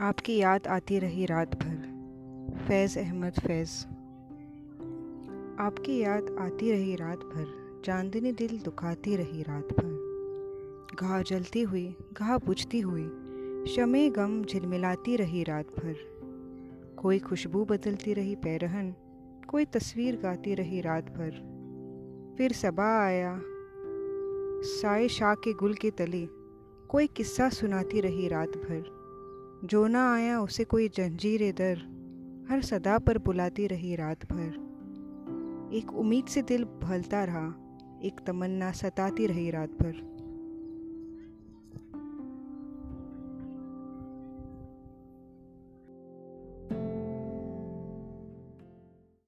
आपकी याद आती रही रात भर। फैज़ अहमद फैज़। आपकी याद आती रही रात भर, चांदनी दिल दुखाती रही रात भर। घाह जलती हुई घाह बुझती हुई, शमे गम झिलमिलाती रही रात भर। कोई खुशबू बदलती रही पैरहन, कोई तस्वीर गाती रही रात भर। फिर सबा आया, साए शाह के गुल के तले, कोई किस्सा सुनाती रही रात भर। जो ना आया उसे कोई जंजीर दर हर सदा पर बुलाती रही रात भर। एक उम्मीद से दिल भलता रहा, एक तमन्ना सताती रही रात भर।